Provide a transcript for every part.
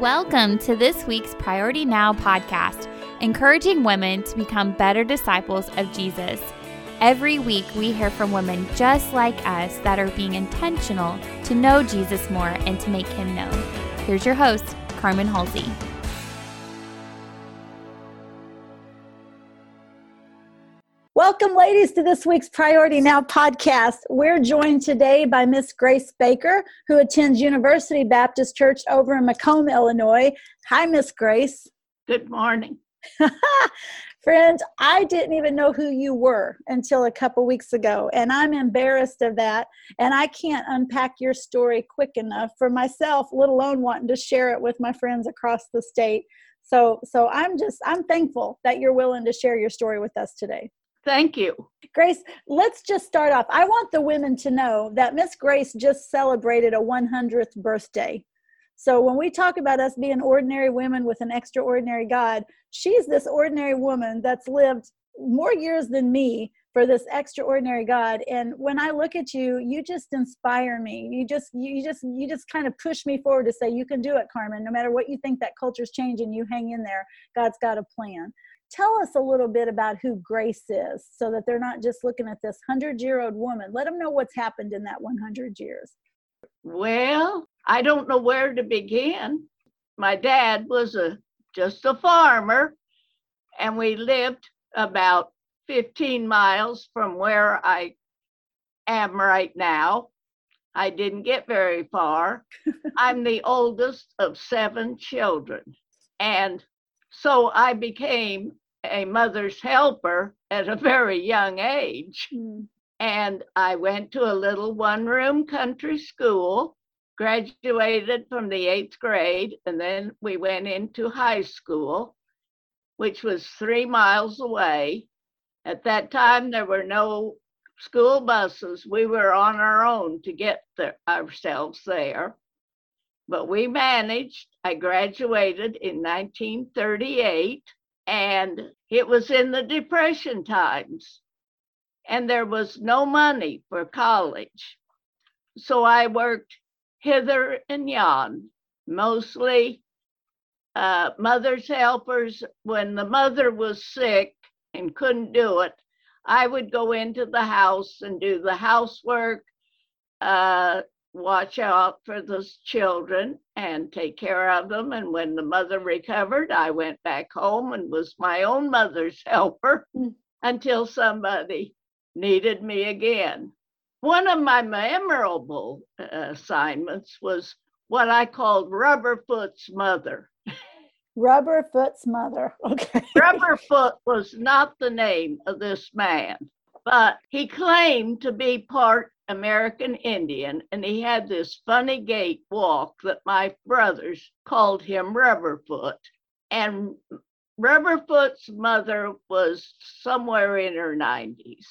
Welcome to this week's Priority Now podcast, encouraging women to become better disciples of Jesus. Every week, we hear from women just like us that are being intentional to know Jesus more and to make him known. Here's your host, Carmen Halsey. Ladies, to this week's Priority Now podcast. We're joined today by Miss Grace Baker, who attends University Baptist Church over in Macomb, Illinois. Hi, Miss Grace. Good morning. Friends, I didn't even know who you were until a couple weeks ago, and I'm embarrassed of that. And I can't unpack your story quick enough for myself, let alone wanting to share it with my friends across the state. So, so I'm just I'm thankful that you're willing to share your story with us today. Thank you. Grace, let's just start off. I want the women to know that Miss Grace just celebrated a 100th birthday. So when we talk about us being ordinary women with an extraordinary God, she's this ordinary woman that's lived more years than me for this extraordinary God. And when I look at you, you just inspire me. You just you just you just kind of push me forward to say you can do it, Carmen. No matter what you think that culture's changing, you hang in there. God's got a plan tell us a little bit about who Grace is so that they're not just looking at this 100 year old woman. Let them know what's happened in that 100 years. Well, I don't know where to begin. My dad was a just a farmer and we lived about 15 miles from where I am right now. I didn't get very far. I'm the oldest of seven children. And so I became a mother's helper at a very young age. Mm. And I went to a little one room country school, graduated from the eighth grade, and then we went into high school, which was three miles away. At that time, there were no school buses. We were on our own to get the, ourselves there but we managed. I graduated in 1938, and it was in the Depression times, and there was no money for college. So I worked hither and yon, mostly uh, mother's helpers. When the mother was sick and couldn't do it, I would go into the house and do the housework, uh, watch out for those children and take care of them. And when the mother recovered, I went back home and was my own mother's helper mm. until somebody needed me again. One of my memorable uh, assignments was what I called Rubberfoot's mother. Rubberfoot's mother. Okay. Rubberfoot was not the name of this man, but he claimed to be part American Indian, and he had this funny gait walk that my brothers called him Rubberfoot. And Rubberfoot's mother was somewhere in her 90s.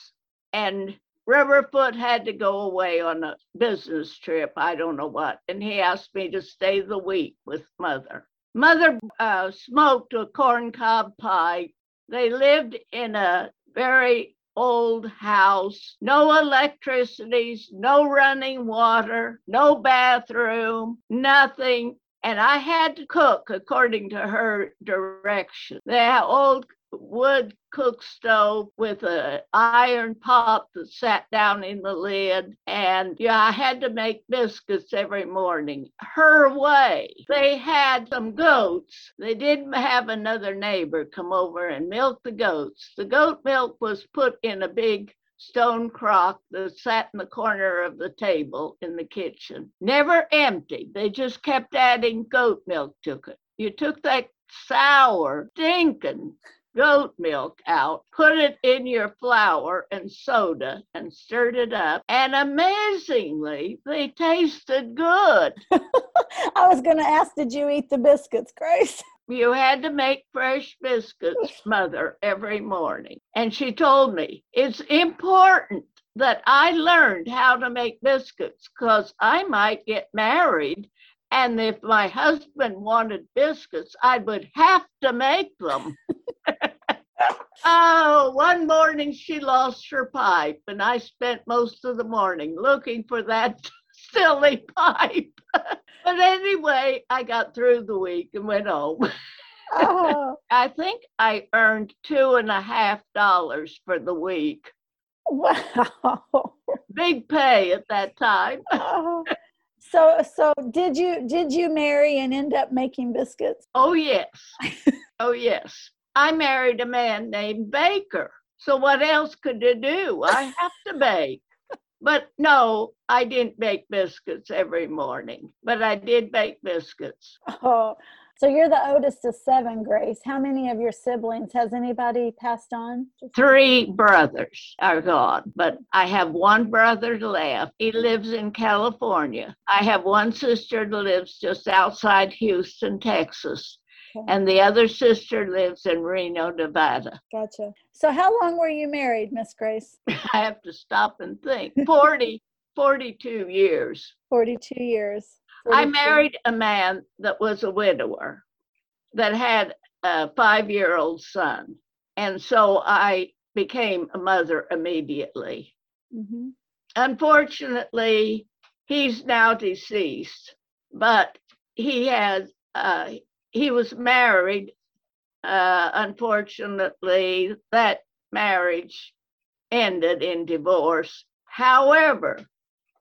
And Rubberfoot had to go away on a business trip, I don't know what, and he asked me to stay the week with mother. Mother uh, smoked a corncob pipe. They lived in a very old house, no electricities, no running water, no bathroom, nothing. And I had to cook according to her direction. The old wood cook stove with a iron pot that sat down in the lid. And yeah i had to make biscuits every morning. Her way. They had some goats. They didn't have another neighbor come over and milk the goats. The goat milk was put in a big stone crock that sat in the corner of the table in the kitchen. Never empty. They just kept adding goat milk to it. You took that sour, stinking goat milk out, put it in your flour and soda, and stirred it up. And amazingly, they tasted good. I was going to ask, did you eat the biscuits, Grace? You had to make fresh biscuits, mother, every morning. And she told me it's important that I learned how to make biscuits because I might get married. And if my husband wanted biscuits, I would have to make them. oh, one morning she lost her pipe, and I spent most of the morning looking for that silly pipe. but anyway, I got through the week and went home. Oh, I think I earned two and a half dollars for the week. wow. Big pay at that time. Oh. So so did you did you marry and end up making biscuits? Oh, yes. Oh, yes. I married a man named Baker. So what else could I do? I have to bake. But no, I didn't bake biscuits every morning, but I did bake biscuits. Oh, so you're the oldest of seven, Grace. How many of your siblings has anybody passed on? Three brothers are gone, but I have one brother left. He lives in California. I have one sister that lives just outside Houston, Texas. And the other sister lives in Reno, Nevada. Gotcha. So how long were you married, Miss Grace? I have to stop and think. 40, 42 years. 42 years. I married a man that was a widower that had a five year old son. And so I became a mother immediately. Mhm. Unfortunately, he's now deceased, but he had, uh, he was married. Uh, unfortunately, that marriage ended in divorce. However,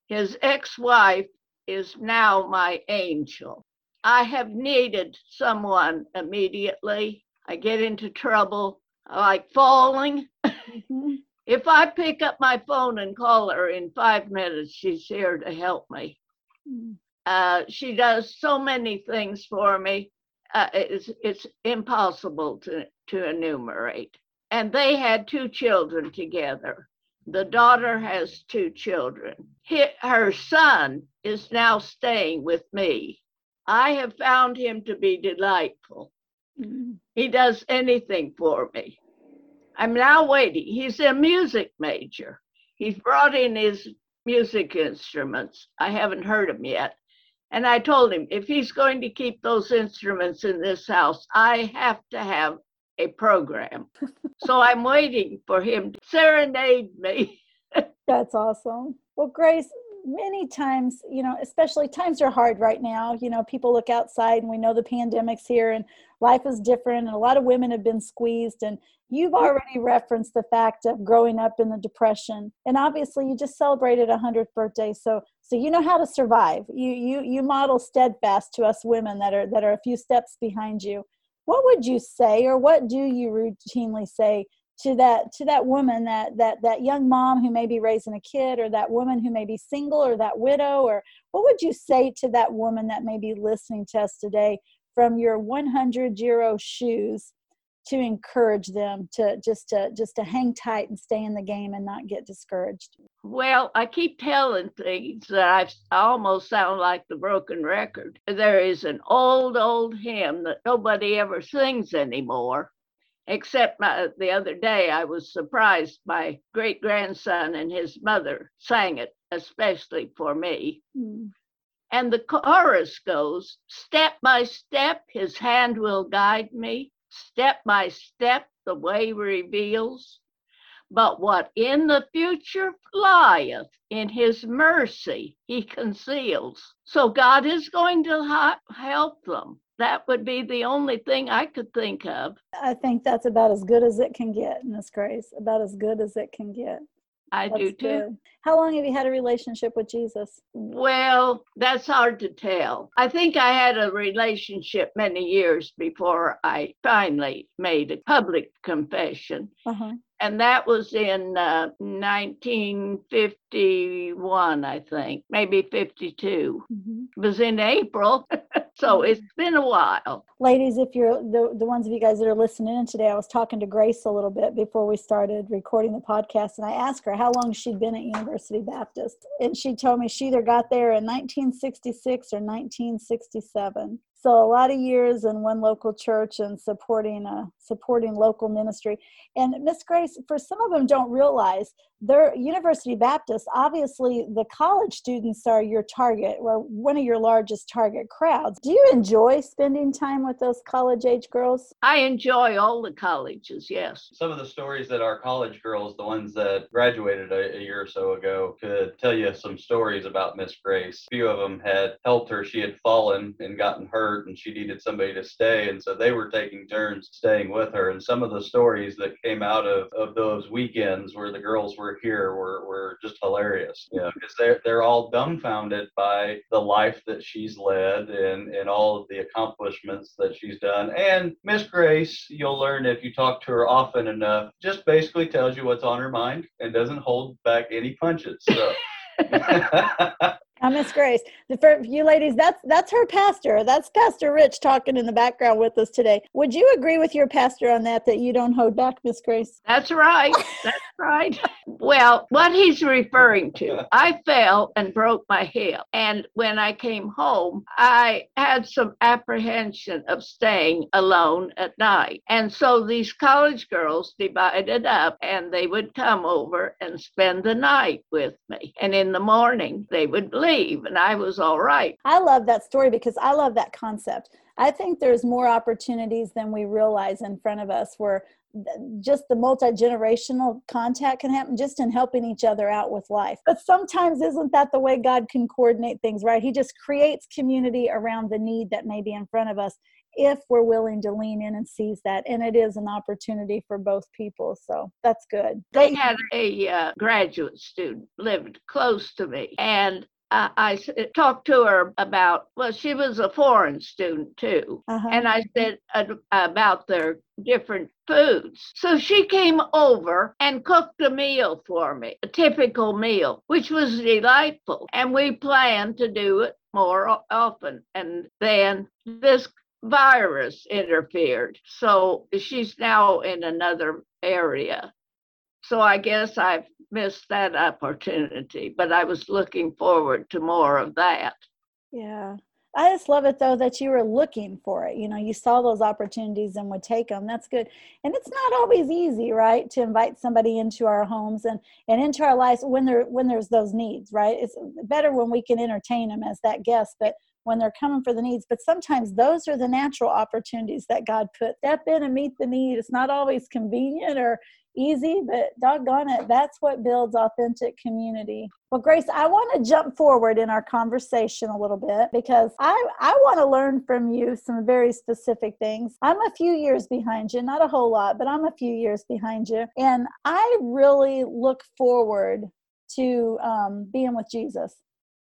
his ex wife is now my angel. I have needed someone immediately. I get into trouble, I like falling. Mhm. If I pick up my phone and call her in five minutes, she's here to help me. Mm. Uh, she does so many things for me. Uh, it's, it's impossible to, to enumerate. And they had two children together. The daughter has two children. Hi- her son is now staying with me. I have found him to be delightful. Mm. He does anything for me. I'm now waiting. He's a music major. He's brought in his music instruments. I haven't heard him yet. And I told him if he's going to keep those instruments in this house, I have to have a program. so I'm waiting for him to serenade me. That's awesome. Well, Grace, many times, you know, especially times are hard right now. You know, people look outside and we know the pandemic's here and life is different and a lot of women have been squeezed and you've already referenced the fact of growing up in the depression and obviously you just celebrated a 100th birthday so so you know how to survive you you you model steadfast to us women that are that are a few steps behind you what would you say or what do you routinely say to that to that woman that that that young mom who may be raising a kid or that woman who may be single or that widow or what would you say to that woman that may be listening to us today from your 100 euro shoes to encourage them to just to just to hang tight and stay in the game and not get discouraged Well, I keep telling things that I almost sound like the broken record. There is an old, old hymn that nobody ever sings anymore, except my, the other day I was surprised my great grandson and his mother sang it, especially for me. Mm. And the chorus goes, Step by step, his hand will guide me. Step by step, the way reveals. But what in the future lieth, in his mercy he conceals. So God is going to ha- help them. That would be the only thing I could think of. i think that's about as good as it can get miss grace about as good as it can get I do too. good. how long have you had a relationship with jesus Well, that's hard to tell. I think I had a relationship many years before I finally made a public confession. uh-huh And that was in uh, 1951, I think, maybe 52. Mhm. It was in April, so it's been a while. ladies if you're the, the ones of you guys that are listening in today i was talking to grace a little bit before we started recording the podcast and i asked her how long she'd been at university baptist and she told me she either got there in 1966 or 1967 So a lot of years in one local church and supporting uh, supporting local ministry. And Miss Grace, for some of them don't realize they're University Baptist. Obviously, the college students are your target, or one of your largest target crowds. Do you enjoy spending time with those college age girls? I enjoy all the colleges. Yes. Some of the stories that our college girls, the ones that graduated a, a year or so ago, could tell you some stories about Miss Grace. A few of them had helped her. She had fallen and gotten hurt, and she needed somebody to stay, and so they were taking turns staying with her. And some of the stories that came out of, of those weekends where the girls were here were, were just hilarious. You know, because they're they're all dumbfounded by the life that she's led and, and all of the accomplishments that she's done. And Miss Grace, you'll learn if you talk to her often enough, just basically tells you what's on her mind and doesn't hold back any punches. So Uh, Miss Grace, for you ladies, that's that's her pastor. That's Pastor Rich talking in the background with us today. Would you agree with your pastor on that? That you don't hold back, Miss Grace? That's right. That's right. Well, what he's referring to, I fell and broke my hip, and when I came home, I had some apprehension of staying alone at night, and so these college girls divided up, and they would come over and spend the night with me, and in the morning they would leave leave and I was all right. I love that story because I love that concept. I think there's more opportunities than we realize in front of us where just the multi-generational contact can happen just in helping each other out with life but sometimes isn't that the way god can coordinate things right he just creates community around the need that may be in front of us if we're willing to lean in and seize that and it is an opportunity for both people so that's good they had a uh, graduate student lived close to me and uh, I talked to her about, well, she was a foreign student too. Uh-huh. And I said uh, about their different foods. So she came over and cooked a meal for me, a typical meal, which was delightful. And we planned to do it more often. And then this virus interfered. So she's now in another area. So I guess I've missed that opportunity, but I was looking forward to more of that. Yeah. I just love it though that you were looking for it. You know, you saw those opportunities and would take them. That's good. And it's not always easy, right, to invite somebody into our homes and and into our lives when there when there's those needs, right? It's better when we can entertain them as that guest, but when they're coming for the needs. But sometimes those are the natural opportunities that God put. Step in and meet the need. It's not always convenient or easy, but doggone it, that's what builds authentic community. Well, Grace, I want to jump forward in our conversation a little bit because I, I want to learn from you some very specific things. I'm a few years behind you, not a whole lot, but I'm a few years behind you. And I really look forward to um, being with Jesus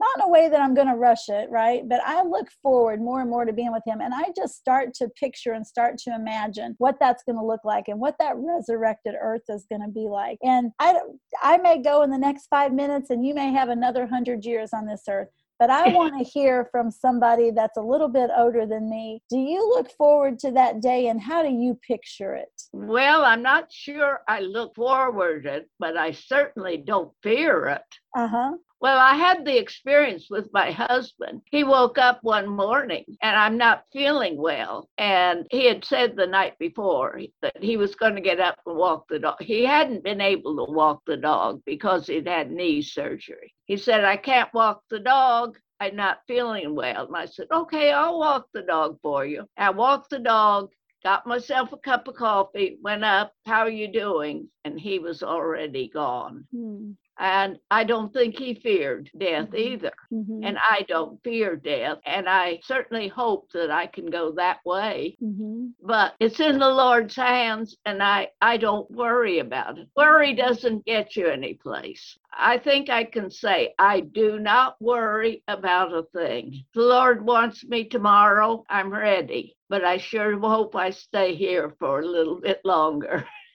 not in a way that I'm going to rush it, right? But I look forward more and more to being with him. And I just start to picture and start to imagine what that's going to look like and what that resurrected earth is going to be like. And I, I may go in the next five minutes and you may have another hundred years on this earth. But I want to hear from somebody that's a little bit older than me. Do you look forward to that day and how do you picture it? Well, I'm not sure I look forward to it, but I certainly don't fear it. Uh huh. Well, I had the experience with my husband. He woke up one morning and I'm not feeling well. And he had said the night before that he was going to get up and walk the dog. He hadn't been able to walk the dog because he'd had knee surgery. He said, I can't walk the dog. I'm not feeling well. And I said, Okay, I'll walk the dog for you. I walked the dog, got myself a cup of coffee, went up, How are you doing? And he was already gone. Hmm. And I don't think he feared death mm-hmm. either. Mm-hmm. And I don't fear death. And I certainly hope that I can go that way. Mm-hmm. But it's in the Lord's hands, and I, I don't worry about it. Worry doesn't get you any place. I think I can say I do not worry about a thing. The Lord wants me tomorrow, I'm ready. But I sure hope I stay here for a little bit longer.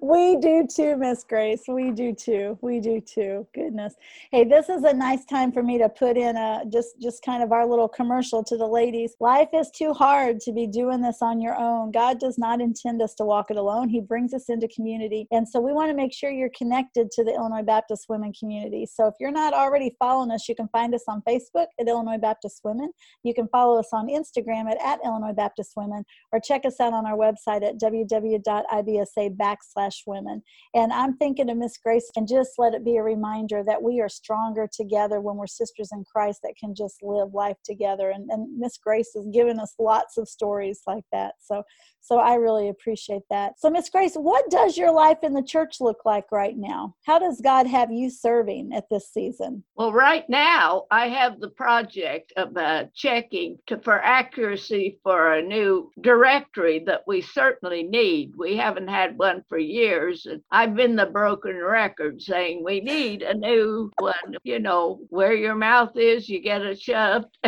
we do too, Miss Grace. We do too. We do too. Goodness. Hey, this is a nice time for me to put in a just just kind of our little commercial to the ladies. Life is too hard to be doing this on your own. God does not intend us to walk it alone. He brings us into community. And so we want to make sure you're connected to the Illinois Baptist Women community. So if you're not already following us, you can find us on Facebook at Illinois Baptist Women. You can follow us on Instagram at, at Illinois Baptist Women or check us out on our website at www.ibsa backslash women. And I'm thinking of Miss Grace and just let it be a reminder that we are stronger together when we're sisters in Christ that can just live life together. And, and Miss Grace has given us lots of stories like that. So so I really appreciate that. So, Miss Grace, what does your life in the church look like right now? How does God have you serving at this season? Well, right now I have the project of uh, checking to, for accuracy for a new directory that we certainly need. We haven't had one for years, and I've been the broken record saying we need a new one. You know, where your mouth is, you get it shoved.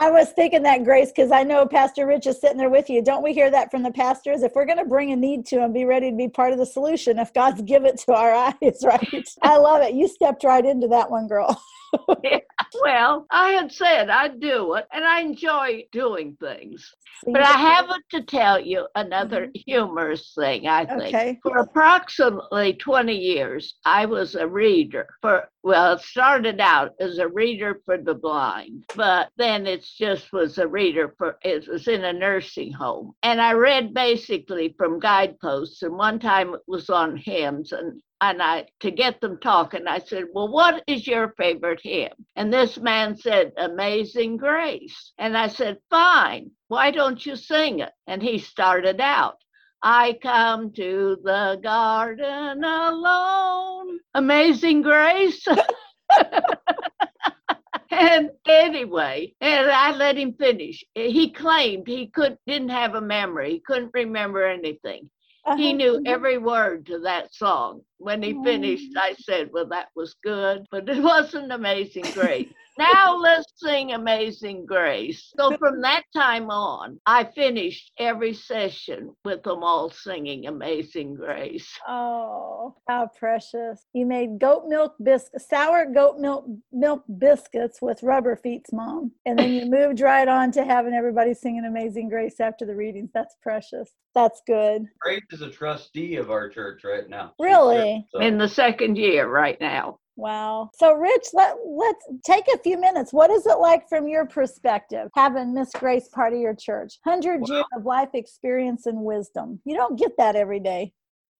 I was thinking that, Grace, because I know Pastor Rich is sitting there with you. Don't we hear that from the pastors? If we're going to bring a need to them, be ready to be part of the solution if God's give it to our eyes, right? I love it. You stepped right into that one, girl. yeah. Well, I had said I'd do it, and I enjoy doing things. But I haven't to tell you another mm-hmm. humorous thing, I think. Okay. For approximately 20 years, I was a reader for, well, it started out as a reader for the blind, but then it just was a reader for, it was in a nursing home. And I read basically from guideposts, and one time it was on hymns, and and I to get them talking, I said, Well, what is your favorite hymn? And this man said, Amazing Grace. And I said, Fine, why don't you sing it? And he started out. I come to the garden alone. Amazing Grace. and anyway, and I let him finish. He claimed he could didn't have a memory. He couldn't remember anything. Uh-huh. He knew mm-hmm. every word to that song. When he finished, I said, Well, that was good, but it wasn't amazing grace now let's sing Amazing Grace. So from that time on, I finished every session with them all singing Amazing Grace. Oh, how precious. You made goat milk biscuits, sour goat milk milk biscuits with rubber feet's mom. And then you moved right on to having everybody singing Amazing Grace after the readings. That's precious. That's good. Grace is a trustee of our church right now. Really? So. In the second year right now. Wow. So, Rich, let, let's take a few minutes. What is it like from your perspective, having Miss Grace part of your church? 100 wow. years of life experience and wisdom. You don't get that every day.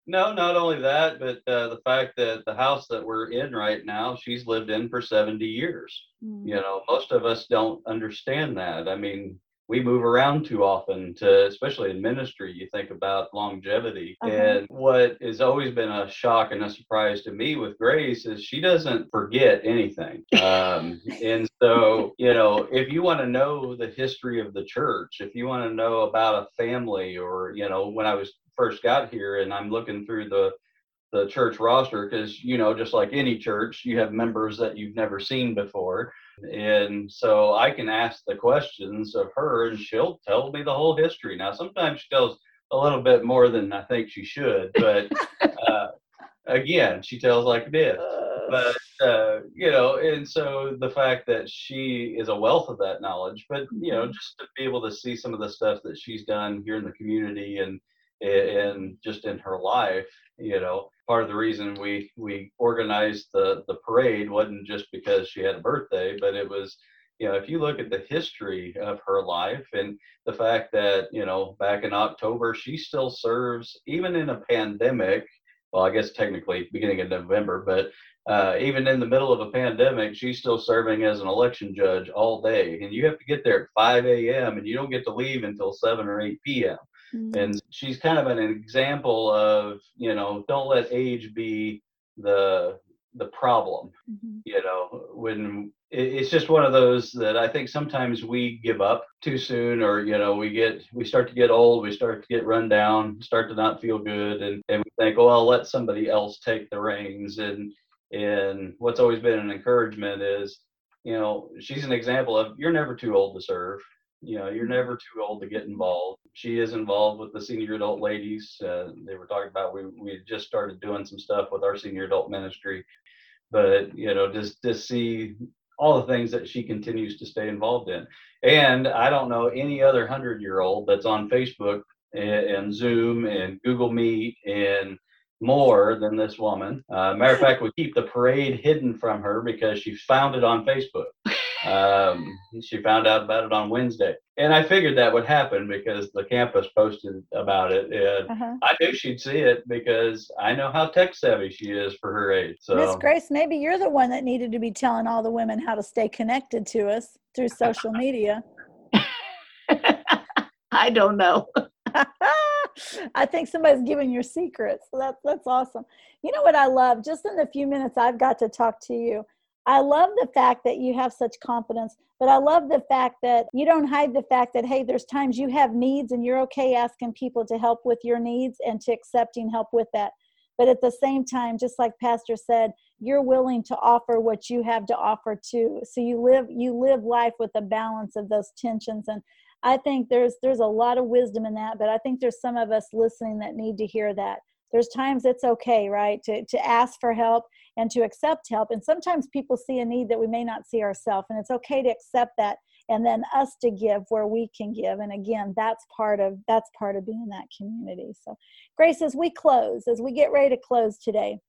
No, not only that, but uh, the fact that the house that we're in right now, she's lived in for 70 years. Mm. You know, most of us don't understand that. I mean, we move around too often to especially in ministry you think about longevity uh-huh. and what has always been a shock and a surprise to me with grace is she doesn't forget anything um, and so you know if you want to know the history of the church if you want to know about a family or you know when i was first got here and i'm looking through the the church roster because you know just like any church you have members that you've never seen before and so I can ask the questions of her and she'll tell me the whole history. Now, sometimes she tells a little bit more than I think she should, but uh, again, she tells like it is. But, uh, you know, and so the fact that she is a wealth of that knowledge, but, you know, mm-hmm. just to be able to see some of the stuff that she's done here in the community and, and just in her life, you know, part of the reason we we organized the the parade wasn't just because she had a birthday, but it was you know if you look at the history of her life and the fact that you know back in October she still serves even in a pandemic. Well, I guess technically beginning of November, but uh, even in the middle of a pandemic, she's still serving as an election judge all day. And you have to get there at 5 a.m. and you don't get to leave until 7 or 8 p.m. Mm-hmm. And she's kind of an example of, you know, don't let age be the the problem. Mm-hmm. You know, when it's just one of those that I think sometimes we give up too soon, or you know, we get we start to get old, we start to get run down, start to not feel good, and, and we think, oh, I'll let somebody else take the reins. And and what's always been an encouragement is, you know, she's an example of you're never too old to serve You know, you're never too old to get involved. She is involved with the senior adult ladies. Uh, they were talking about we we just started doing some stuff with our senior adult ministry, but you know, just to see all the things that she continues to stay involved in. And I don't know any other hundred year old that's on Facebook and, and Zoom and Google Meet and more than this woman. Uh, matter of fact, we keep the parade hidden from her because she found it on Facebook. Um, she found out about it on Wednesday. And I figured that would happen because the campus posted about it. And uh-huh. I knew she'd see it because I know how tech savvy she is for her age. So, Miss Grace, maybe you're the one that needed to be telling all the women how to stay connected to us through social media. I don't know. I think somebody's giving your secrets. So that's that's awesome. You know what I love? Just in the few minutes I've got to talk to you, I love the fact that you have such confidence, but I love the fact that you don't hide the fact that hey, there's times you have needs and you're okay asking people to help with your needs and to accepting help with that. But at the same time, just like Pastor said, you're willing to offer what you have to offer too. So you live you live life with a balance of those tensions and I think there's there's a lot of wisdom in that, but I think there's some of us listening that need to hear that. There's times it's okay, right, to to ask for help and to accept help. And sometimes people see a need that we may not see ourselves, and it's okay to accept that and then us to give where we can give. And again, that's part of that's part of being that community. So, Grace, as we close, as we get ready to close today,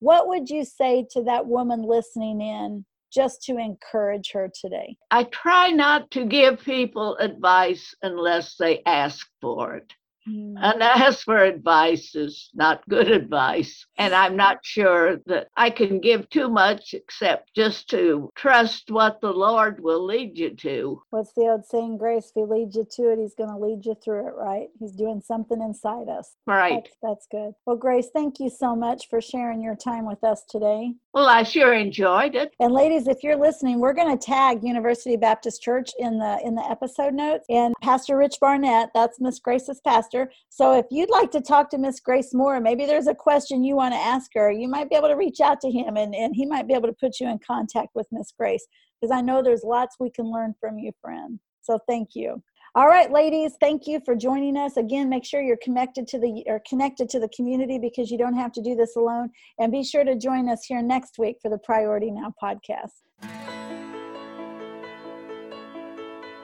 what would you say to that woman listening in just to encourage her today? I try not to give people advice unless they ask for it. Mm. And ask for advice is not good advice. And I'm not sure that I can give too much except just to trust what the Lord will lead you to. What's the old saying, Grace? If He leads you to it, He's going to lead you through it, right? He's doing something inside us. Right. That's, that's good. Well, Grace, thank you so much for sharing your time with us today. Well, I sure enjoyed it. And ladies, if you're listening, we're going to tag University Baptist Church in the in the episode notes. And Pastor Rich Barnett, that's Miss Grace's pastor. So if you'd like to talk to Miss Grace more, maybe there's a question you want to ask her, you might be able to reach out to him and, and he might be able to put you in contact with Miss Grace because I know there's lots we can learn from you, friend. So thank you. All right, ladies, thank you for joining us. Again, make sure you're connected to the or connected to the community because you don't have to do this alone. And be sure to join us here next week for the Priority Now podcast.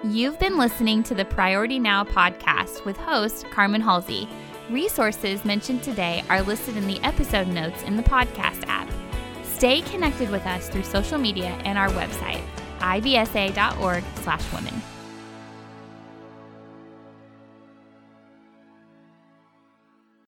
You've been listening to the Priority Now podcast with host Carmen Halsey. Resources mentioned today are listed in the episode notes in the podcast app. Stay connected with us through social media and our website, ibsa.org/women.